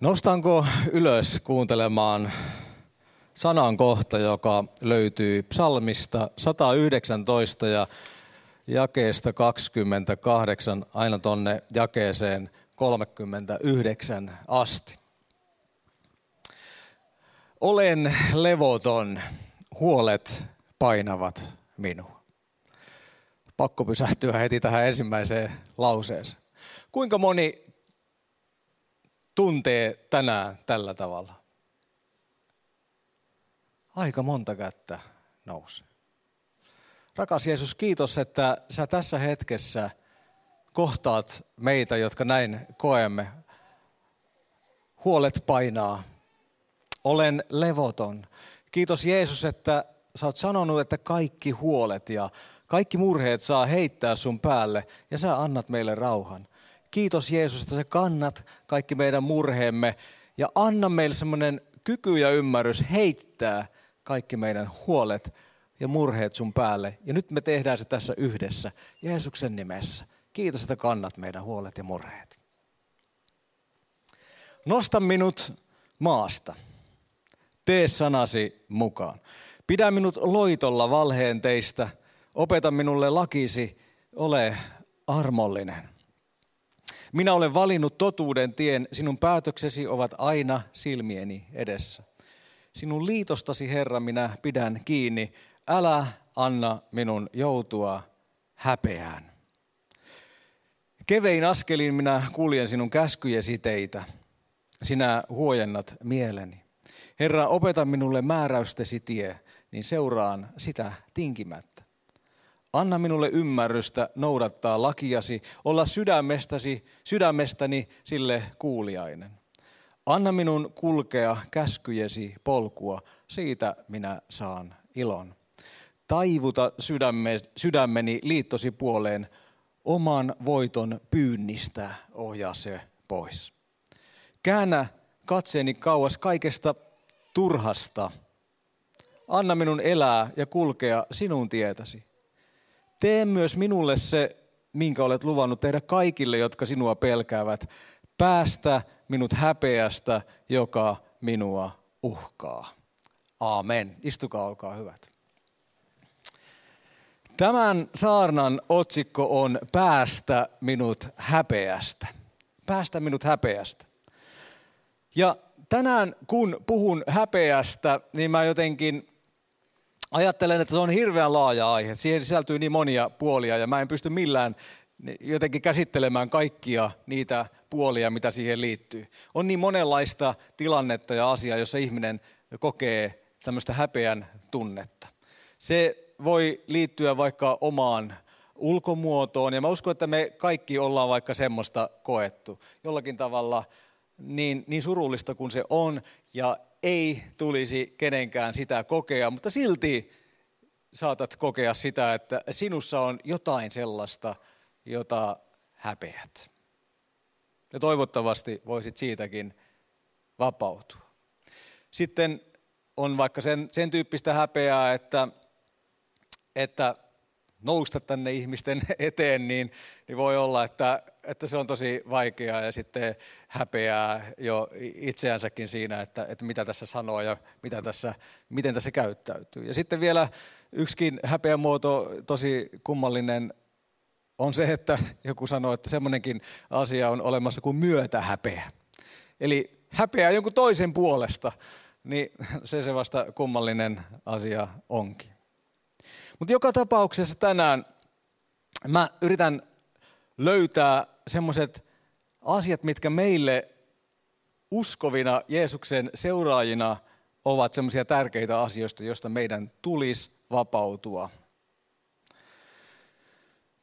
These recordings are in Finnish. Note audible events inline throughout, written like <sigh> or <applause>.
Nostanko ylös kuuntelemaan sanan kohta, joka löytyy psalmista 119 ja jakeesta 28 aina tonne jakeeseen 39 asti. Olen levoton, huolet painavat minua. Pakko pysähtyä heti tähän ensimmäiseen lauseeseen. Kuinka moni tuntee tänään tällä tavalla? Aika monta kättä nousi. Rakas Jeesus, kiitos, että sä tässä hetkessä kohtaat meitä, jotka näin koemme. Huolet painaa. Olen levoton. Kiitos Jeesus, että sä oot sanonut, että kaikki huolet ja kaikki murheet saa heittää sun päälle ja sä annat meille rauhan. Kiitos Jeesus, että sä kannat kaikki meidän murheemme ja anna meille semmoinen kyky ja ymmärrys heittää kaikki meidän huolet ja murheet sun päälle. Ja nyt me tehdään se tässä yhdessä Jeesuksen nimessä. Kiitos, että kannat meidän huolet ja murheet. Nosta minut maasta. Tee sanasi mukaan. Pidä minut loitolla valheen teistä. Opeta minulle lakisi. Ole armollinen. Minä olen valinnut totuuden tien, sinun päätöksesi ovat aina silmieni edessä. Sinun liitostasi, Herra, minä pidän kiinni. Älä anna minun joutua häpeään. Kevein askelin minä kuljen sinun käskyjesi teitä. Sinä huojennat mieleni. Herra, opeta minulle määräystesi tie, niin seuraan sitä tinkimättä. Anna minulle ymmärrystä noudattaa lakiasi, olla sydämestäsi, sydämestäni sille kuuliainen. Anna minun kulkea käskyjesi polkua, siitä minä saan ilon. Taivuta sydäme, sydämeni liittosi puoleen, oman voiton pyynnistä ohjaa se pois. Käännä katseeni kauas kaikesta turhasta. Anna minun elää ja kulkea sinun tietäsi. Tee myös minulle se, minkä olet luvannut tehdä kaikille, jotka sinua pelkäävät. Päästä minut häpeästä, joka minua uhkaa. Aamen. Istukaa, olkaa hyvät. Tämän saarnan otsikko on Päästä minut häpeästä. Päästä minut häpeästä. Ja tänään kun puhun häpeästä, niin mä jotenkin ajattelen, että se on hirveän laaja aihe. Siihen sisältyy niin monia puolia ja mä en pysty millään jotenkin käsittelemään kaikkia niitä puolia, mitä siihen liittyy. On niin monenlaista tilannetta ja asiaa, jossa ihminen kokee tämmöistä häpeän tunnetta. Se voi liittyä vaikka omaan ulkomuotoon, ja mä uskon, että me kaikki ollaan vaikka semmoista koettu. Jollakin tavalla niin, niin surullista kuin se on, ja ei tulisi kenenkään sitä kokea, mutta silti saatat kokea sitä, että sinussa on jotain sellaista, jota häpeät. Ja toivottavasti voisit siitäkin vapautua. Sitten on vaikka sen, sen tyyppistä häpeää, että, että nousta tänne ihmisten <laughs> eteen, niin, niin voi olla, että, että se on tosi vaikeaa ja sitten häpeää jo itseänsäkin siinä, että, että mitä tässä sanoo ja mitä tässä, miten tässä käyttäytyy. Ja sitten vielä yksikin häpeämuoto, tosi kummallinen, on se, että joku sanoo, että semmoinenkin asia on olemassa kuin myötähäpeä. Eli häpeää jonkun toisen puolesta, niin <laughs> se se vasta kummallinen asia onkin. Mutta joka tapauksessa tänään mä yritän löytää semmoiset asiat, mitkä meille uskovina Jeesuksen seuraajina ovat semmoisia tärkeitä asioista, joista meidän tulisi vapautua.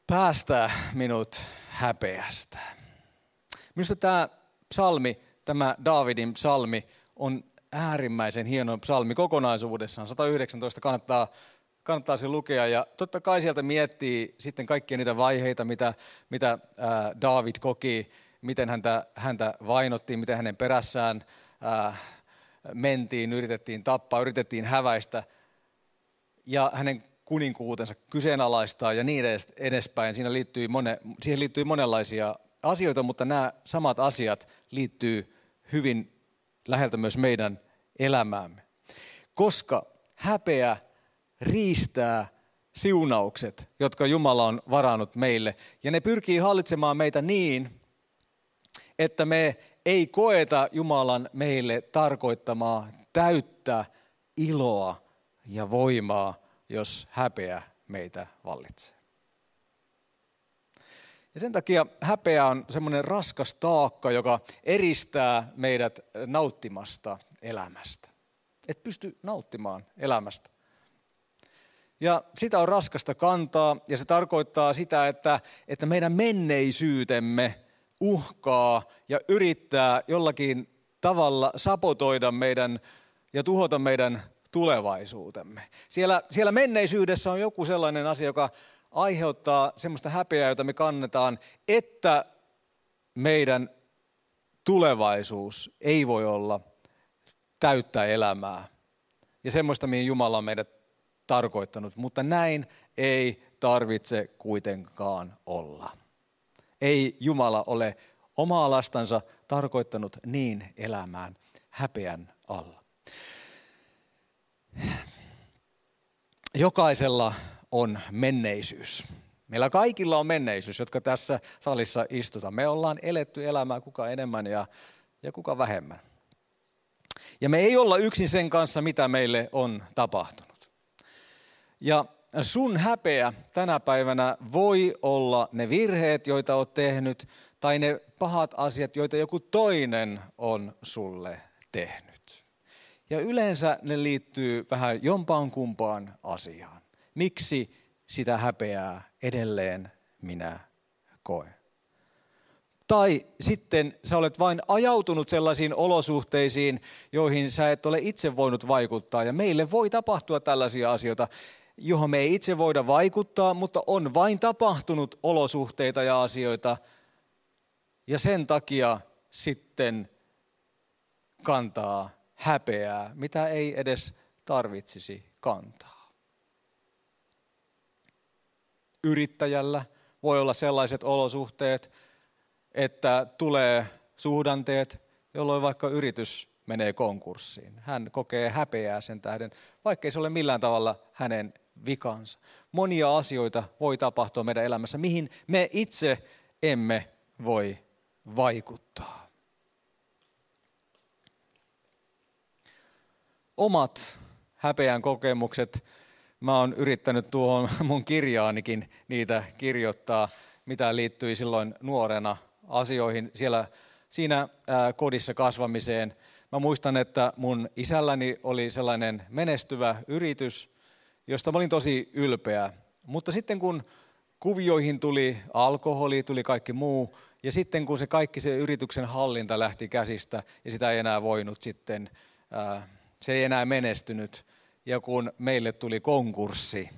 Päästää minut häpeästä. Minusta tämä psalmi, tämä Daavidin psalmi, on äärimmäisen hieno psalmi kokonaisuudessaan. 119 kannattaa kannattaa se lukea. Ja totta kai sieltä miettii sitten kaikkia niitä vaiheita, mitä, mitä ää, David koki, miten häntä, häntä vainottiin, miten hänen perässään ää, mentiin, yritettiin tappaa, yritettiin häväistä. Ja hänen kuninkuutensa kyseenalaistaa ja niin edespäin. Siinä liittyy mone, siihen liittyy monenlaisia asioita, mutta nämä samat asiat liittyy hyvin läheltä myös meidän elämäämme. Koska häpeä riistää siunaukset, jotka Jumala on varannut meille. Ja ne pyrkii hallitsemaan meitä niin, että me ei koeta Jumalan meille tarkoittamaa täyttä iloa ja voimaa, jos häpeä meitä vallitsee. Ja sen takia häpeä on semmoinen raskas taakka, joka eristää meidät nauttimasta elämästä. Et pysty nauttimaan elämästä. Ja sitä on raskasta kantaa ja se tarkoittaa sitä, että, että meidän menneisyytemme uhkaa ja yrittää jollakin tavalla sapotoida meidän ja tuhota meidän tulevaisuutemme. Siellä, siellä menneisyydessä on joku sellainen asia, joka aiheuttaa semmoista häpeää, jota me kannetaan, että meidän tulevaisuus ei voi olla täyttää elämää. Ja semmoista, mihin Jumala on meidät tarkoittanut. Mutta näin ei tarvitse kuitenkaan olla. Ei Jumala ole omaa lastansa tarkoittanut niin elämään häpeän alla. Jokaisella on menneisyys. Meillä kaikilla on menneisyys, jotka tässä salissa istutaan. Me ollaan eletty elämää kuka enemmän ja, ja kuka vähemmän. Ja me ei olla yksin sen kanssa, mitä meille on tapahtunut. Ja sun häpeä tänä päivänä voi olla ne virheet, joita olet tehnyt, tai ne pahat asiat, joita joku toinen on sulle tehnyt. Ja yleensä ne liittyy vähän jompaan kumpaan asiaan. Miksi sitä häpeää edelleen minä koen? Tai sitten sä olet vain ajautunut sellaisiin olosuhteisiin, joihin sä et ole itse voinut vaikuttaa. Ja meille voi tapahtua tällaisia asioita, johon me ei itse voida vaikuttaa, mutta on vain tapahtunut olosuhteita ja asioita. Ja sen takia sitten kantaa häpeää, mitä ei edes tarvitsisi kantaa. Yrittäjällä voi olla sellaiset olosuhteet, että tulee suhdanteet, jolloin vaikka yritys menee konkurssiin. Hän kokee häpeää sen tähden, vaikkei se ole millään tavalla hänen vikansa. Monia asioita voi tapahtua meidän elämässä, mihin me itse emme voi vaikuttaa. Omat häpeän kokemukset, mä oon yrittänyt tuohon mun kirjaanikin niitä kirjoittaa, mitä liittyi silloin nuorena asioihin siellä siinä kodissa kasvamiseen. Mä muistan, että mun isälläni oli sellainen menestyvä yritys, josta mä olin tosi ylpeä. Mutta sitten kun kuvioihin tuli alkoholi, tuli kaikki muu, ja sitten kun se kaikki se yrityksen hallinta lähti käsistä, ja sitä ei enää voinut sitten, se ei enää menestynyt, ja kun meille tuli konkurssi,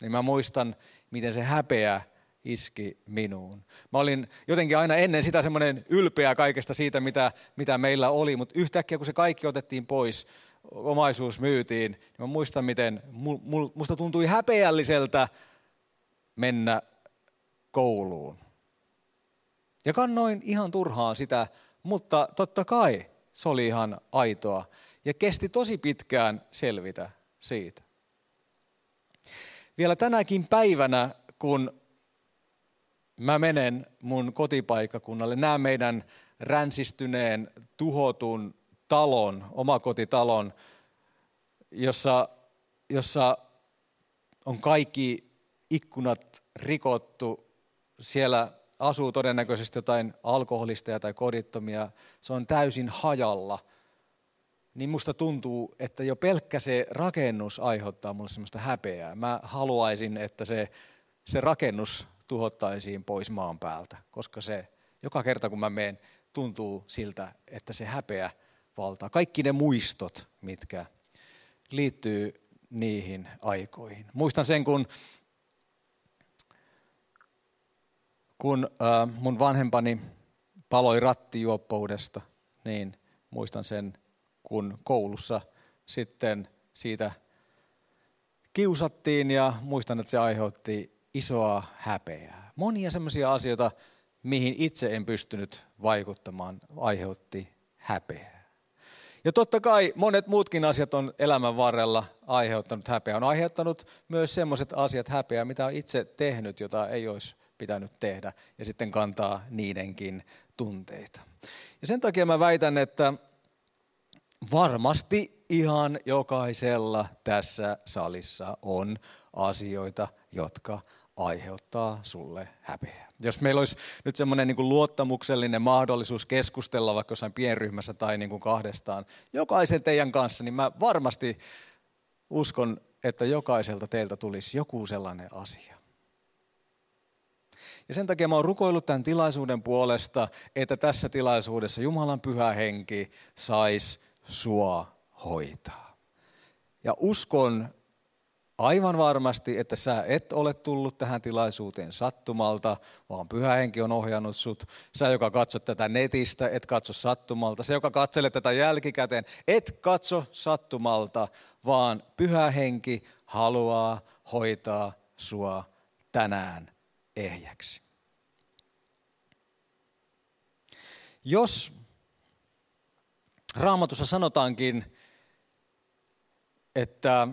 niin mä muistan, miten se häpeä iski minuun. Mä olin jotenkin aina ennen sitä semmoinen ylpeä kaikesta siitä, mitä, mitä meillä oli, mutta yhtäkkiä kun se kaikki otettiin pois, omaisuus myytiin, niin mä muistan, miten musta tuntui häpeälliseltä mennä kouluun. Ja kannoin ihan turhaan sitä, mutta totta kai se oli ihan aitoa. Ja kesti tosi pitkään selvitä siitä. Vielä tänäkin päivänä, kun mä menen mun kotipaikkakunnalle, näen meidän ränsistyneen, tuhotun talon, omakotitalon, jossa, jossa on kaikki ikkunat rikottu. Siellä asuu todennäköisesti jotain alkoholista tai kodittomia. Se on täysin hajalla. Niin musta tuntuu, että jo pelkkä se rakennus aiheuttaa mulle semmoista häpeää. Mä haluaisin, että se, se rakennus tuhottaisiin pois maan päältä, koska se joka kerta kun mä menen, tuntuu siltä, että se häpeä valtaa. Kaikki ne muistot, mitkä liittyy niihin aikoihin. Muistan sen, kun, kun äh, mun vanhempani paloi rattijuoppoudesta, niin muistan sen, kun koulussa sitten siitä kiusattiin ja muistan, että se aiheutti isoa häpeää. Monia sellaisia asioita, mihin itse en pystynyt vaikuttamaan, aiheutti häpeää. Ja totta kai monet muutkin asiat on elämän varrella aiheuttanut häpeää. On aiheuttanut myös sellaiset asiat häpeää, mitä on itse tehnyt, jota ei olisi pitänyt tehdä. Ja sitten kantaa niidenkin tunteita. Ja sen takia mä väitän, että varmasti ihan jokaisella tässä salissa on asioita, jotka aiheuttaa sulle häpeää. Jos meillä olisi nyt semmoinen niin luottamuksellinen mahdollisuus keskustella vaikka jossain pienryhmässä tai niin kuin kahdestaan jokaisen teidän kanssa, niin mä varmasti uskon, että jokaiselta teiltä tulisi joku sellainen asia. Ja sen takia mä oon rukoillut tämän tilaisuuden puolesta, että tässä tilaisuudessa Jumalan pyhä henki saisi sua hoitaa. Ja uskon aivan varmasti, että sä et ole tullut tähän tilaisuuteen sattumalta, vaan pyhä henki on ohjannut sut. Sä, joka katsot tätä netistä, et katso sattumalta. Se, joka katselee tätä jälkikäteen, et katso sattumalta, vaan pyhä henki haluaa hoitaa sua tänään ehjäksi. Jos raamatussa sanotaankin, että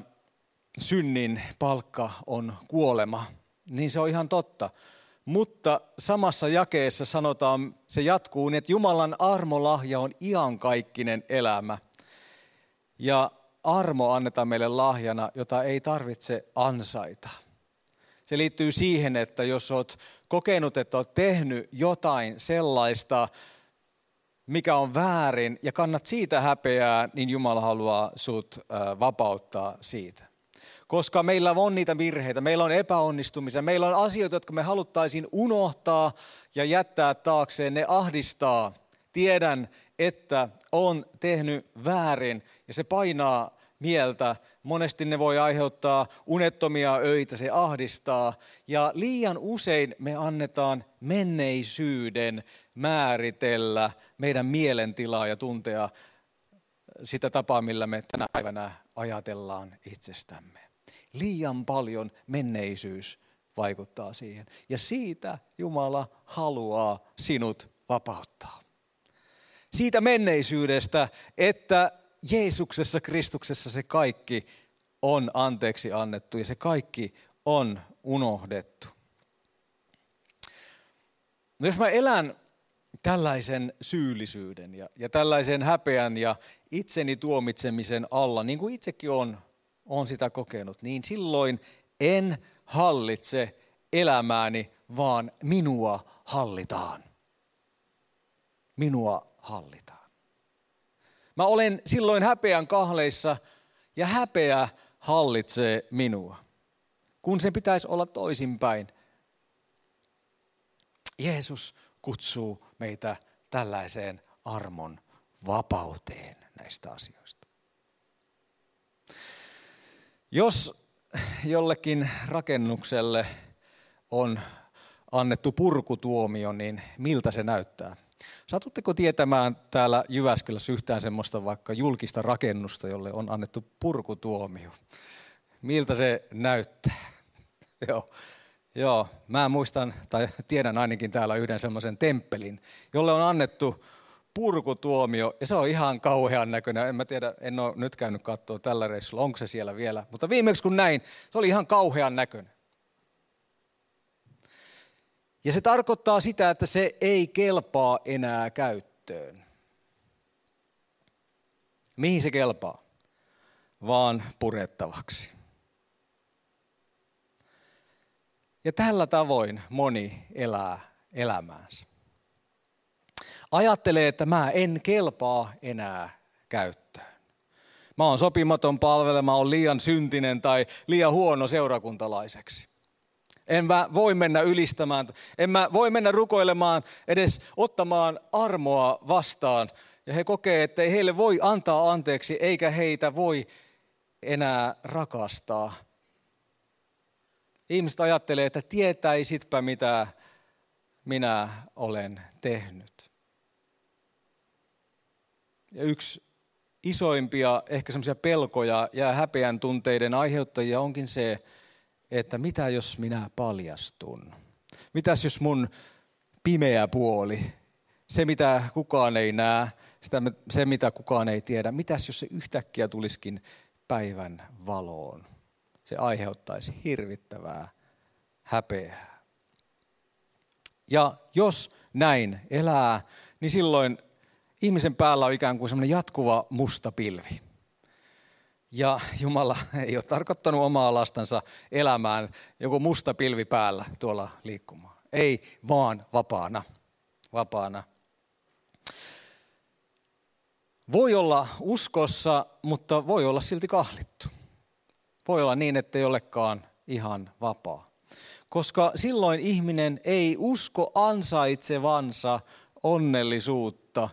synnin palkka on kuolema, niin se on ihan totta. Mutta samassa jakeessa sanotaan, se jatkuu että Jumalan armolahja on iankaikkinen elämä. Ja armo annetaan meille lahjana, jota ei tarvitse ansaita. Se liittyy siihen, että jos olet kokenut, että olet tehnyt jotain sellaista, mikä on väärin ja kannat siitä häpeää, niin Jumala haluaa sut vapauttaa siitä. Koska meillä on niitä virheitä, meillä on epäonnistumisia, meillä on asioita, jotka me haluttaisiin unohtaa ja jättää taakseen, ne ahdistaa. Tiedän, että on tehnyt väärin ja se painaa mieltä. Monesti ne voi aiheuttaa unettomia öitä, se ahdistaa. Ja liian usein me annetaan menneisyyden määritellä meidän mielentilaa ja tuntea sitä tapaa, millä me tänä päivänä ajatellaan itsestämme. Liian paljon menneisyys vaikuttaa siihen. Ja siitä Jumala haluaa sinut vapauttaa. Siitä menneisyydestä, että Jeesuksessa, Kristuksessa se kaikki on anteeksi annettu ja se kaikki on unohdettu. No jos mä elän tällaisen syyllisyyden ja, ja tällaisen häpeän ja itseni tuomitsemisen alla, niin kuin itsekin on, on sitä kokenut, niin silloin en hallitse elämääni, vaan minua hallitaan. Minua hallitaan. Mä olen silloin häpeän kahleissa ja häpeä hallitsee minua, kun sen pitäisi olla toisinpäin. Jeesus kutsuu meitä tällaiseen armon vapauteen näistä asioista. Jos jollekin rakennukselle on annettu purkutuomio, niin miltä se näyttää? Satutteko tietämään täällä Jyväskylässä yhtään semmoista vaikka julkista rakennusta, jolle on annettu purkutuomio? Miltä se näyttää? <laughs> Joo. Joo, mä muistan, tai tiedän ainakin täällä yhden semmoisen temppelin, jolle on annettu purkutuomio, ja se on ihan kauhean näköinen. En mä tiedä, en ole nyt käynyt katsoa tällä reissulla, onko se siellä vielä. Mutta viimeksi kun näin, se oli ihan kauhean näköinen. Ja se tarkoittaa sitä, että se ei kelpaa enää käyttöön. Mihin se kelpaa? Vaan purettavaksi. Ja tällä tavoin moni elää elämäänsä. Ajattelee, että mä en kelpaa enää käyttöön. Mä oon sopimaton palvelema, on liian syntinen tai liian huono seurakuntalaiseksi. En mä voi mennä ylistämään, en mä voi mennä rukoilemaan, edes ottamaan armoa vastaan. Ja he kokee, että ei heille voi antaa anteeksi, eikä heitä voi enää rakastaa. Ihmiset ajattelee, että tietäisitpä mitä minä olen tehnyt. Ja yksi isoimpia ehkä semmoisia pelkoja ja häpeän tunteiden aiheuttajia onkin se, että mitä jos minä paljastun? Mitäs jos mun pimeä puoli, se mitä kukaan ei näe, sitä, se mitä kukaan ei tiedä. Mitäs jos se yhtäkkiä tulisikin päivän valoon? Se aiheuttaisi hirvittävää häpeää. Ja jos näin elää, niin silloin ihmisen päällä on ikään kuin semmoinen jatkuva musta pilvi. Ja Jumala ei ole tarkoittanut omaa lastansa elämään joku musta pilvi päällä tuolla liikkumaan. Ei, vaan vapaana. Vapaana. Voi olla uskossa, mutta voi olla silti kahlittu. Voi olla niin, että ei olekaan ihan vapaa. Koska silloin ihminen ei usko ansaitsevansa onnellisuutta,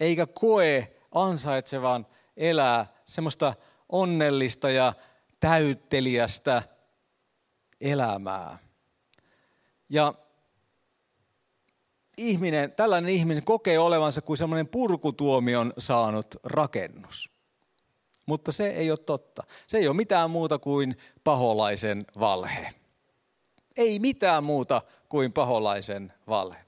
eikä koe ansaitsevan elää semmoista onnellista ja täyttelijästä elämää. Ja ihminen, tällainen ihminen kokee olevansa kuin semmoinen purkutuomion saanut rakennus. Mutta se ei ole totta. Se ei ole mitään muuta kuin paholaisen valhe. Ei mitään muuta kuin paholaisen valhe.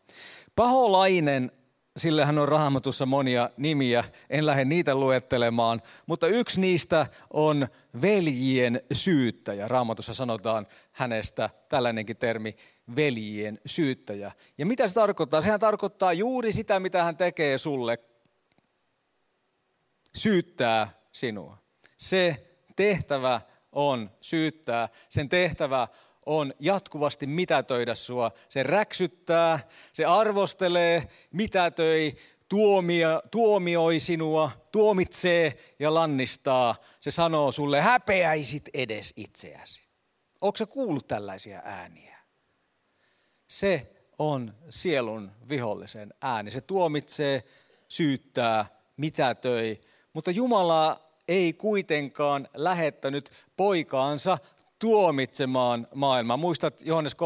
Paholainen Sillehän on raamatussa monia nimiä, en lähde niitä luettelemaan, mutta yksi niistä on veljien syyttäjä. Raamatussa sanotaan hänestä tällainenkin termi, veljien syyttäjä. Ja mitä se tarkoittaa? Sehän tarkoittaa juuri sitä, mitä hän tekee sulle. Syyttää sinua. Se tehtävä on syyttää. Sen tehtävä on jatkuvasti mitätöidä sua. Se räksyttää, se arvostelee, mitätöi, tuomia, tuomioi sinua, tuomitsee ja lannistaa. Se sanoo sulle, häpeäisit edes itseäsi. Onko se kuullut tällaisia ääniä? Se on sielun vihollisen ääni. Se tuomitsee, syyttää, mitätöi, mutta Jumala ei kuitenkaan lähettänyt poikaansa tuomitsemaan maailmaa. Muistat Johannes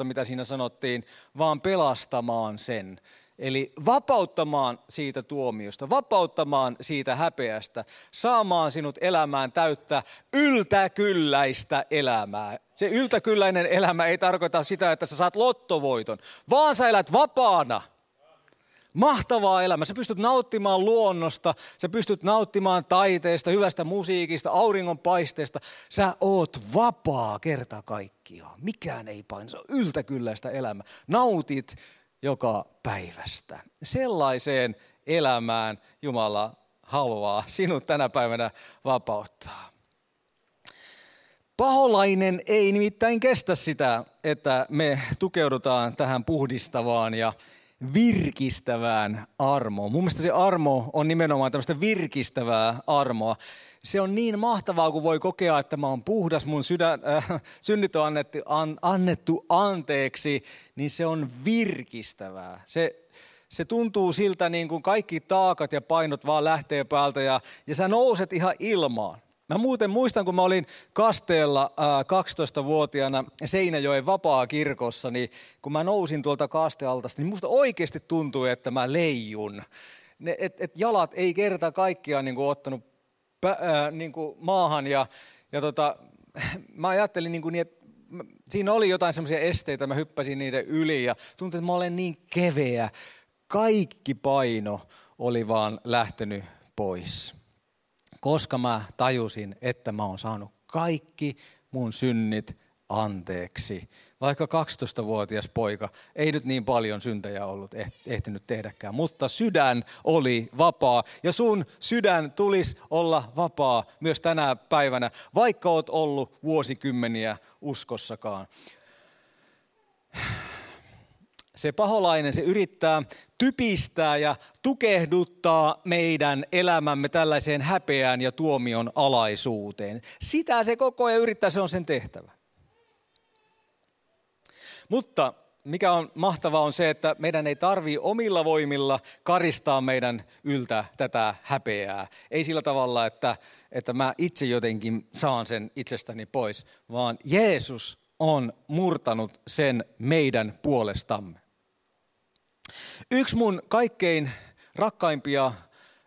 3.16, mitä siinä sanottiin, vaan pelastamaan sen. Eli vapauttamaan siitä tuomiosta, vapauttamaan siitä häpeästä, saamaan sinut elämään täyttä yltäkylläistä elämää. Se yltäkylläinen elämä ei tarkoita sitä, että sä saat lottovoiton, vaan sä elät vapaana – mahtavaa elämää. Sä pystyt nauttimaan luonnosta, sä pystyt nauttimaan taiteesta, hyvästä musiikista, auringonpaisteesta. Sä oot vapaa kerta kaikkiaan. Mikään ei paina, se on yltäkylläistä elämää. Nautit joka päivästä. Sellaiseen elämään Jumala haluaa sinut tänä päivänä vapauttaa. Paholainen ei nimittäin kestä sitä, että me tukeudutaan tähän puhdistavaan ja virkistävään armoon. Mun mielestä se armo on nimenomaan tämmöistä virkistävää armoa. Se on niin mahtavaa, kun voi kokea, että mä oon puhdas, mun sydän, äh, synnit on annettu, an, annettu anteeksi, niin se on virkistävää. Se, se tuntuu siltä, niin kuin kaikki taakat ja painot vaan lähtee päältä ja, ja sä nouset ihan ilmaan. Mä muuten muistan, kun mä olin kasteella 12-vuotiaana Seinäjoen vapaa-kirkossa, niin kun mä nousin tuolta kastealta, niin musta oikeasti tuntui, että mä leijun. Ne, et, et jalat ei kerta kaikkiaan niin kuin ottanut pä, ää, niin kuin maahan ja, ja tota, <laughs> mä ajattelin niin, kuin niin että siinä oli jotain semmoisia esteitä, mä hyppäsin niiden yli ja tuntui, että mä olen niin keveä. Kaikki paino oli vaan lähtenyt pois koska mä tajusin, että mä oon saanut kaikki mun synnit anteeksi. Vaikka 12-vuotias poika ei nyt niin paljon syntejä ollut ehtinyt tehdäkään, mutta sydän oli vapaa ja sun sydän tulisi olla vapaa myös tänä päivänä, vaikka oot ollut vuosikymmeniä uskossakaan se paholainen, se yrittää typistää ja tukehduttaa meidän elämämme tällaiseen häpeään ja tuomion alaisuuteen. Sitä se koko ajan yrittää, se on sen tehtävä. Mutta mikä on mahtavaa on se, että meidän ei tarvi omilla voimilla karistaa meidän yltä tätä häpeää. Ei sillä tavalla, että, että mä itse jotenkin saan sen itsestäni pois, vaan Jeesus on murtanut sen meidän puolestamme. Yksi mun kaikkein rakkaimpia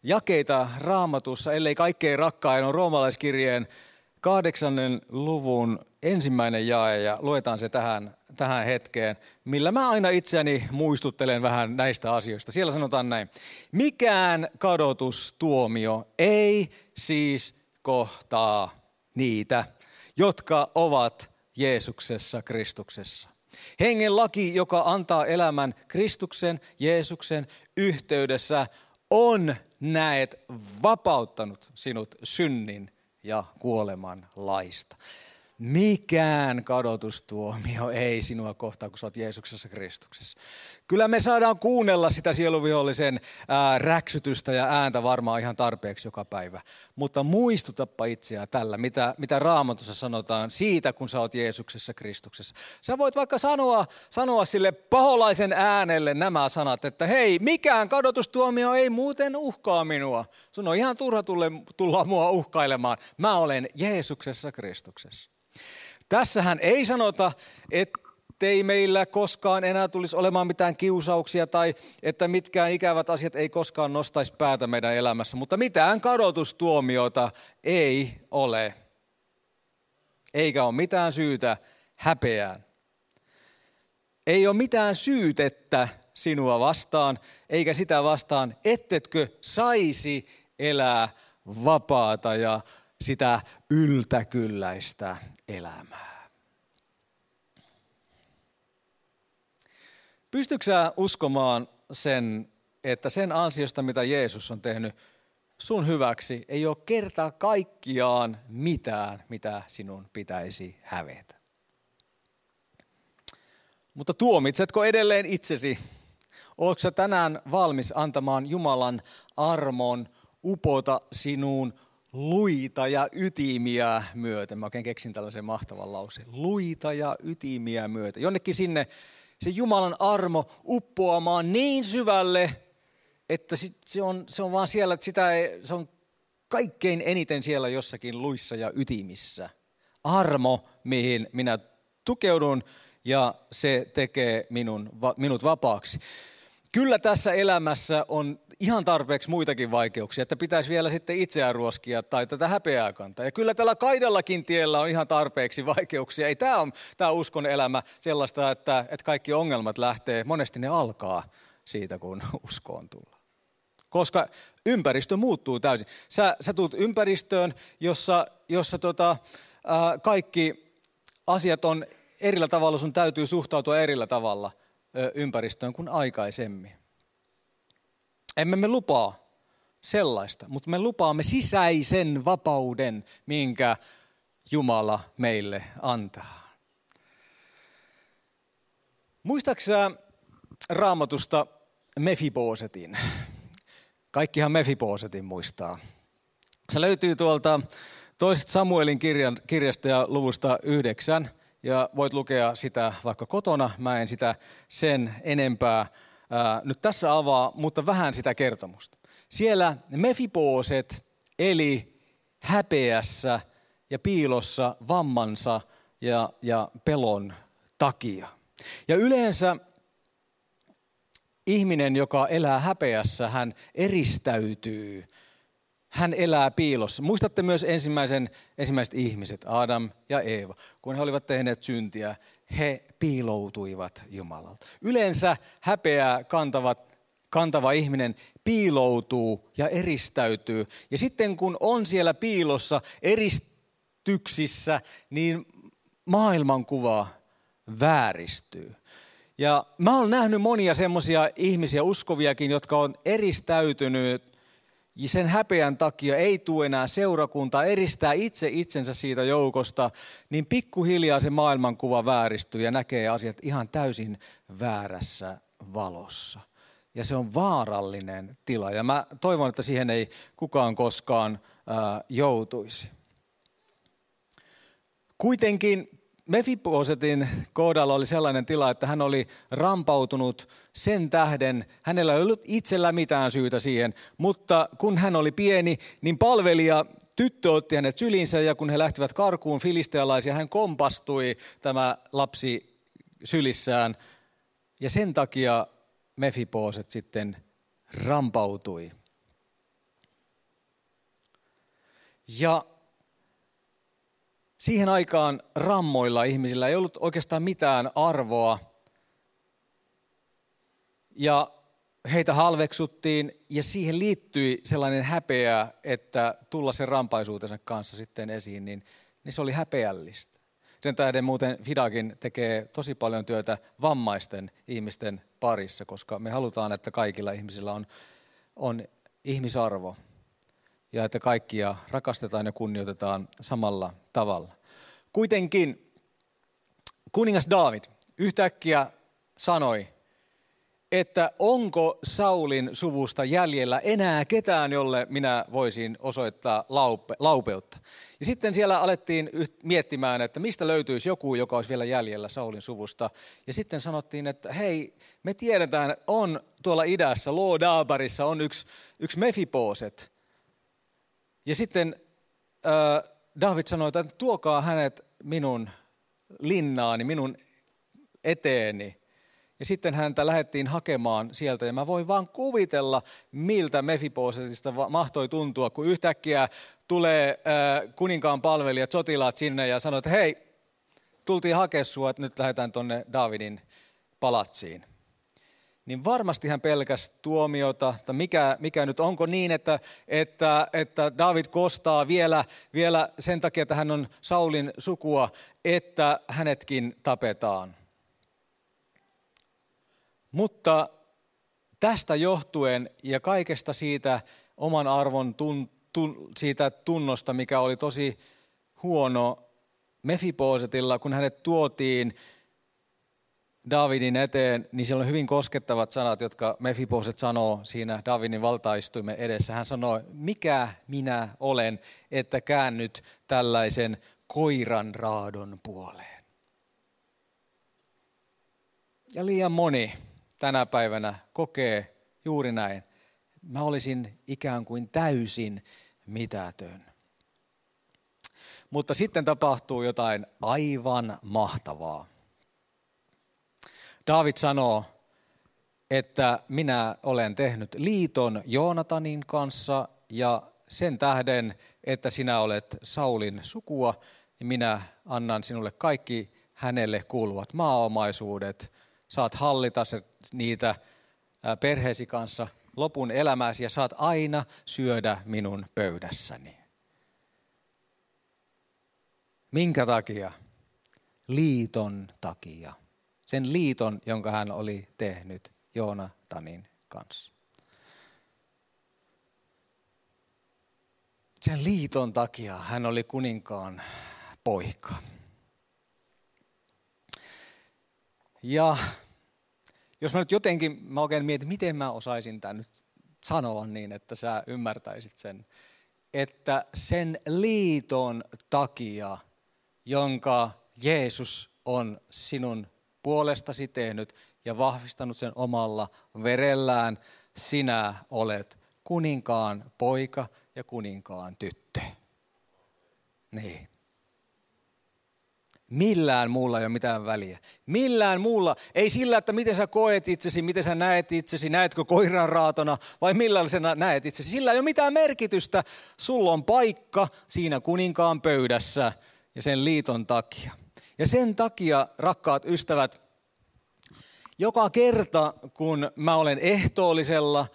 jakeita raamatussa, ellei kaikkein rakkain, on roomalaiskirjeen kahdeksannen luvun ensimmäinen jae ja luetaan se tähän, tähän hetkeen, millä mä aina itseäni muistuttelen vähän näistä asioista. Siellä sanotaan näin. Mikään kadotustuomio ei siis kohtaa niitä, jotka ovat Jeesuksessa, Kristuksessa. Hengen laki, joka antaa elämän Kristuksen, Jeesuksen yhteydessä, on näet vapauttanut sinut synnin ja kuoleman laista. Mikään kadotustuomio ei sinua kohtaa, kun sä oot Jeesuksessa Kristuksessa. Kyllä me saadaan kuunnella sitä sieluvihollisen ää, räksytystä ja ääntä varmaan ihan tarpeeksi joka päivä. Mutta muistutappa itseä tällä, mitä, mitä raamatussa sanotaan siitä, kun sä oot Jeesuksessa Kristuksessa. Sä voit vaikka sanoa, sanoa sille paholaisen äänelle nämä sanat, että hei, mikään kadotustuomio ei muuten uhkaa minua. Sun on ihan turha tulla, tulla mua uhkailemaan. Mä olen Jeesuksessa Kristuksessa. Tässähän ei sanota, ettei meillä koskaan enää tulisi olemaan mitään kiusauksia tai että mitkään ikävät asiat ei koskaan nostaisi päätä meidän elämässä, mutta mitään kadotustuomiota ei ole. Eikä ole mitään syytä häpeään. Ei ole mitään syytettä sinua vastaan, eikä sitä vastaan, ettetkö saisi elää vapaata ja sitä yltäkylläistä elämää. Pystytkö uskomaan sen, että sen ansiosta, mitä Jeesus on tehnyt sun hyväksi, ei ole kerta kaikkiaan mitään, mitä sinun pitäisi hävetä? Mutta tuomitsetko edelleen itsesi? Oletko tänään valmis antamaan Jumalan armon upota sinuun luita ja ytimiä myöten. Mä oikein keksin tällaisen mahtavan lauseen. Luita ja ytimiä myöten. Jonnekin sinne se Jumalan armo uppoamaan niin syvälle, että se on, se on vaan siellä, että sitä ei, se on kaikkein eniten siellä jossakin luissa ja ytimissä. Armo, mihin minä tukeudun ja se tekee minun, minut vapaaksi. Kyllä tässä elämässä on ihan tarpeeksi muitakin vaikeuksia, että pitäisi vielä sitten itseään ruoskia tai tätä häpeää kantaa. Ja kyllä tällä kaidallakin tiellä on ihan tarpeeksi vaikeuksia. Ei tämä on tämä uskon elämä sellaista, että, että kaikki ongelmat lähtee, monesti ne alkaa siitä, kun <laughs> uskoon tullaan. Koska ympäristö muuttuu täysin. Sä, sä tulet ympäristöön, jossa, jossa tota, ää, kaikki asiat on erillä tavalla, sun täytyy suhtautua erillä tavalla ympäristöön kuin aikaisemmin. Emme me lupaa sellaista, mutta me lupaamme sisäisen vapauden, minkä Jumala meille antaa. Muistaaksä raamatusta Mefibosetin? Kaikkihan Mefibosetin muistaa. Se löytyy tuolta toisesta Samuelin kirjan, kirjasta ja luvusta yhdeksän. Ja voit lukea sitä vaikka kotona. Mä en sitä sen enempää nyt tässä avaa, mutta vähän sitä kertomusta. Siellä Mefiposet eli häpeässä ja piilossa vammansa ja, ja pelon takia. Ja yleensä ihminen, joka elää häpeässä, hän eristäytyy. Hän elää piilossa. Muistatte myös ensimmäisen, ensimmäiset ihmiset, Adam ja Eeva, kun he olivat tehneet syntiä he piiloutuivat Jumalalta. Yleensä häpeää kantavat, kantava ihminen piiloutuu ja eristäytyy. Ja sitten kun on siellä piilossa eristyksissä, niin maailmankuva vääristyy. Ja mä olen nähnyt monia semmoisia ihmisiä, uskoviakin, jotka on eristäytynyt sen häpeän takia ei tule enää seurakunta, eristää itse itsensä siitä joukosta, niin pikkuhiljaa se maailmankuva vääristyy ja näkee asiat ihan täysin väärässä valossa. Ja se on vaarallinen tila ja mä toivon, että siihen ei kukaan koskaan ää, joutuisi. Kuitenkin Mefiposetin kohdalla oli sellainen tila, että hän oli rampautunut sen tähden, hänellä ei ollut itsellä mitään syytä siihen, mutta kun hän oli pieni, niin palvelija tyttö otti hänet sylinsä ja kun he lähtivät karkuun filistealaisia, hän kompastui tämä lapsi sylissään ja sen takia Mefiposet sitten rampautui. Ja siihen aikaan rammoilla ihmisillä ei ollut oikeastaan mitään arvoa. Ja heitä halveksuttiin ja siihen liittyi sellainen häpeä, että tulla sen rampaisuutensa kanssa sitten esiin, niin, niin se oli häpeällistä. Sen tähden muuten Fidakin tekee tosi paljon työtä vammaisten ihmisten parissa, koska me halutaan, että kaikilla ihmisillä on, on ihmisarvo ja että kaikkia rakastetaan ja kunnioitetaan samalla tavalla. Kuitenkin kuningas David yhtäkkiä sanoi, että onko Saulin suvusta jäljellä enää ketään, jolle minä voisin osoittaa laupe, laupeutta. Ja sitten siellä alettiin miettimään, että mistä löytyisi joku, joka olisi vielä jäljellä Saulin suvusta. Ja sitten sanottiin, että hei, me tiedetään, on tuolla idässä, Loodabarissa on yksi, yksi Mefiposet. Ja sitten äh, David sanoi, että tuokaa hänet minun linnaani, minun eteeni. Ja sitten häntä lähdettiin hakemaan sieltä ja mä voin vaan kuvitella, miltä Mefiposetista mahtoi tuntua, kun yhtäkkiä tulee äh, kuninkaan palvelijat, sotilaat sinne ja sanoo, että hei, tultiin hakea sua, että nyt lähdetään tuonne Davidin palatsiin. Niin varmasti hän pelkäsi tuomiota, että mikä, mikä nyt onko niin, että, että, että David kostaa vielä, vielä sen takia, että hän on Saulin sukua, että hänetkin tapetaan. Mutta tästä johtuen ja kaikesta siitä oman arvon tun, tun, siitä tunnosta, mikä oli tosi huono Mefiposetilla, kun hänet tuotiin Davidin eteen, niin siellä on hyvin koskettavat sanat, jotka Mefiposet sanoo siinä Davidin valtaistuimen edessä. Hän sanoo, mikä minä olen, että käännyt tällaisen koiran raadon puoleen. Ja liian moni tänä päivänä kokee juuri näin. Mä olisin ikään kuin täysin mitätön. Mutta sitten tapahtuu jotain aivan mahtavaa. David sanoo, että minä olen tehnyt liiton Joonatanin kanssa ja sen tähden, että sinä olet Saulin sukua, niin minä annan sinulle kaikki hänelle kuuluvat maaomaisuudet. Saat hallita niitä perheesi kanssa lopun elämäsi ja saat aina syödä minun pöydässäni. Minkä takia? Liiton takia. Sen liiton, jonka hän oli tehnyt Joonatanin kanssa. Sen liiton takia hän oli kuninkaan poika. Ja jos mä nyt jotenkin, mä oikein mietin, miten mä osaisin tämän nyt sanoa niin, että sä ymmärtäisit sen. Että sen liiton takia, jonka Jeesus on sinun puolestasi tehnyt ja vahvistanut sen omalla verellään, sinä olet kuninkaan poika ja kuninkaan tyttö. Niin. Millään muulla ei ole mitään väliä. Millään muulla. Ei sillä, että miten sä koet itsesi, miten sä näet itsesi, näetkö koiran raatona vai millaisena näet itsesi. Sillä ei ole mitään merkitystä. Sulla on paikka siinä kuninkaan pöydässä ja sen liiton takia. Ja sen takia, rakkaat ystävät, joka kerta kun mä olen ehtoollisella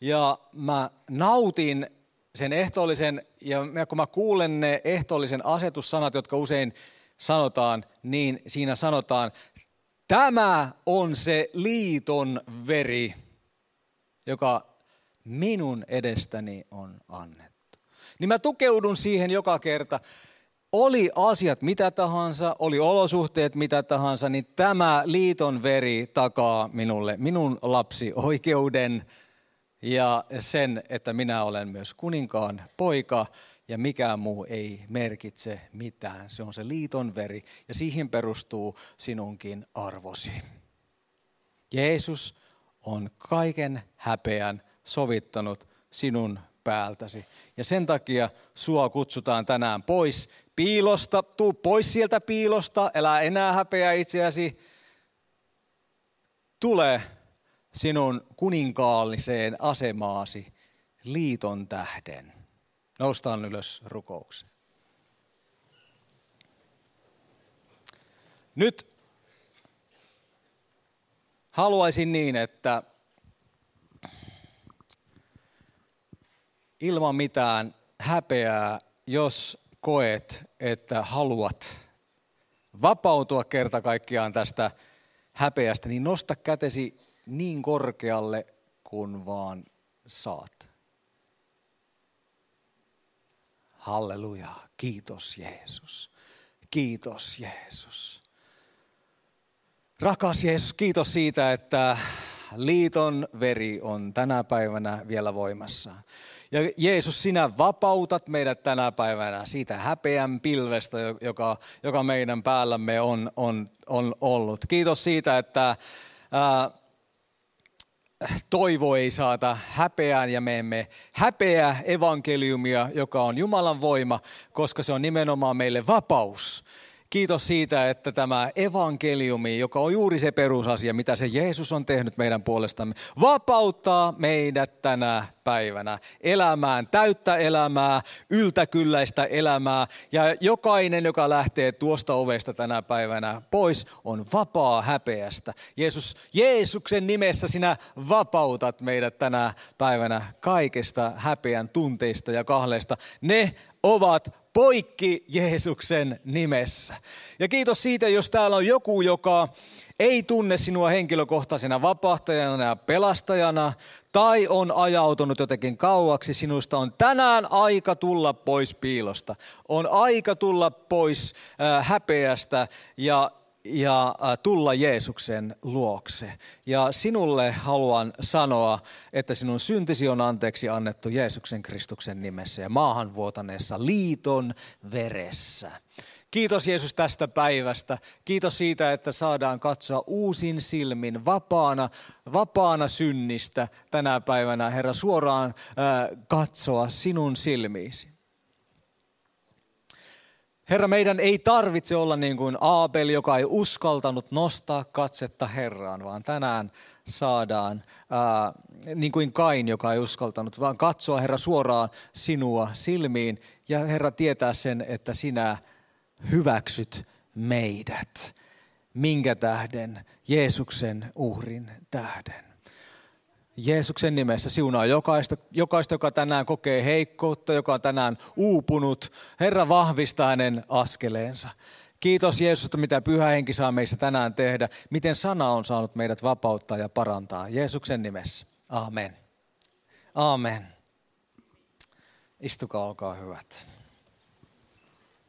ja mä nautin sen ehtoollisen ja kun mä kuulen ne ehtoollisen asetussanat, jotka usein sanotaan, niin siinä sanotaan, tämä on se liiton veri, joka minun edestäni on annettu. Niin mä tukeudun siihen joka kerta. Oli asiat mitä tahansa, oli olosuhteet mitä tahansa, niin tämä liiton veri takaa minulle, minun lapsi oikeuden ja sen, että minä olen myös kuninkaan poika ja mikään muu ei merkitse mitään. Se on se liiton veri ja siihen perustuu sinunkin arvosi. Jeesus on kaiken häpeän sovittanut sinun päältäsi. Ja sen takia sua kutsutaan tänään pois piilosta. Tuu pois sieltä piilosta, älä enää häpeä itseäsi. Tule sinun kuninkaalliseen asemaasi liiton tähden. Noustaan ylös rukoukseen. Nyt haluaisin niin, että ilman mitään häpeää, jos koet, että haluat vapautua kerta kaikkiaan tästä häpeästä, niin nosta kätesi niin korkealle kuin vaan saat. Halleluja. Kiitos Jeesus. Kiitos Jeesus. Rakas Jeesus, kiitos siitä, että liiton veri on tänä päivänä vielä voimassa. Ja Jeesus, sinä vapautat meidät tänä päivänä siitä häpeän pilvestä, joka, joka meidän päällämme on, on, on ollut. Kiitos siitä, että ää, toivo ei saata häpeään ja me emme häpeä evankeliumia, joka on Jumalan voima, koska se on nimenomaan meille vapaus. Kiitos siitä, että tämä evankeliumi, joka on juuri se perusasia, mitä se Jeesus on tehnyt meidän puolestamme, vapauttaa meidät tänä päivänä elämään täyttä elämää, yltäkylläistä elämää. Ja jokainen, joka lähtee tuosta ovesta tänä päivänä pois, on vapaa häpeästä. Jeesus, Jeesuksen nimessä sinä vapautat meidät tänä päivänä kaikesta häpeän tunteista ja kahleista. Ne ovat poikki Jeesuksen nimessä. Ja kiitos siitä, jos täällä on joku, joka ei tunne sinua henkilökohtaisena vapahtajana ja pelastajana, tai on ajautunut jotenkin kauaksi sinusta, on tänään aika tulla pois piilosta. On aika tulla pois äh, häpeästä ja ja tulla Jeesuksen luokse. Ja sinulle haluan sanoa, että sinun syntisi on anteeksi annettu Jeesuksen Kristuksen nimessä ja maahan vuotaneessa liiton veressä. Kiitos Jeesus tästä päivästä. Kiitos siitä, että saadaan katsoa uusin silmin, vapaana, vapaana synnistä tänä päivänä, Herra, suoraan äh, katsoa sinun silmiisi. Herra, meidän ei tarvitse olla niin kuin Aabel, joka ei uskaltanut nostaa katsetta Herraan, vaan tänään saadaan ää, niin kuin Kain, joka ei uskaltanut, vaan katsoa Herra suoraan sinua silmiin ja Herra tietää sen, että sinä hyväksyt meidät. Minkä tähden? Jeesuksen uhrin tähden. Jeesuksen nimessä siunaa jokaista, jokaista, joka tänään kokee heikkoutta, joka on tänään uupunut. Herra vahvistaa hänen askeleensa. Kiitos Jeesusta, mitä pyhä henki saa meissä tänään tehdä. Miten sana on saanut meidät vapauttaa ja parantaa. Jeesuksen nimessä. Amen. Amen. Istukaa, olkaa hyvät.